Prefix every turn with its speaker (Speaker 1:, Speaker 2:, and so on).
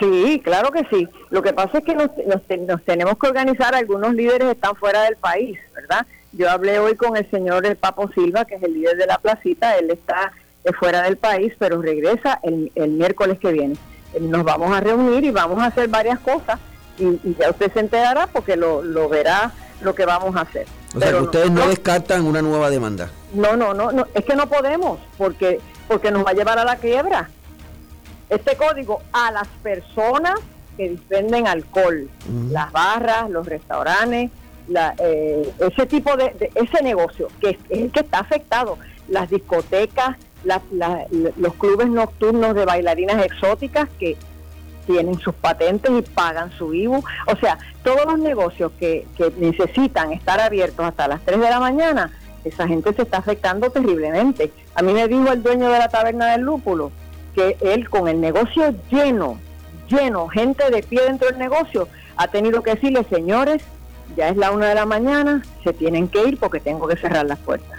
Speaker 1: Sí, claro que sí. Lo que pasa es que nos, nos, tenemos que organizar, algunos líderes están fuera del país, ¿verdad? Yo hablé hoy con el señor el Papo Silva, que es el líder de la placita, él está eh, fuera del país, pero regresa el, el miércoles que viene. Eh, nos vamos a reunir y vamos a hacer varias cosas y, ya usted se enterará porque lo, lo verá lo que vamos a hacer.
Speaker 2: O sea, que ustedes no, descartan una nueva demanda.
Speaker 1: No, no, no, no, es que no podemos porque porque nos va a llevar a la quiebra. Este código a las personas que venden alcohol, las barras, los restaurantes, la, eh, ese tipo de, ese negocio que es el que está afectado, las discotecas, los clubes nocturnos de bailarinas exóticas que tienen sus patentes y pagan su IBU. O sea, todos los negocios que, que necesitan estar abiertos hasta las 3 de la mañana, esa gente se está afectando terriblemente. A mí me dijo el dueño de la taberna del lúpulo que él con el negocio lleno, lleno, gente de pie dentro del negocio, ha tenido que decirle, señores, ya es la una de la mañana, se tienen que ir porque tengo que cerrar las puertas.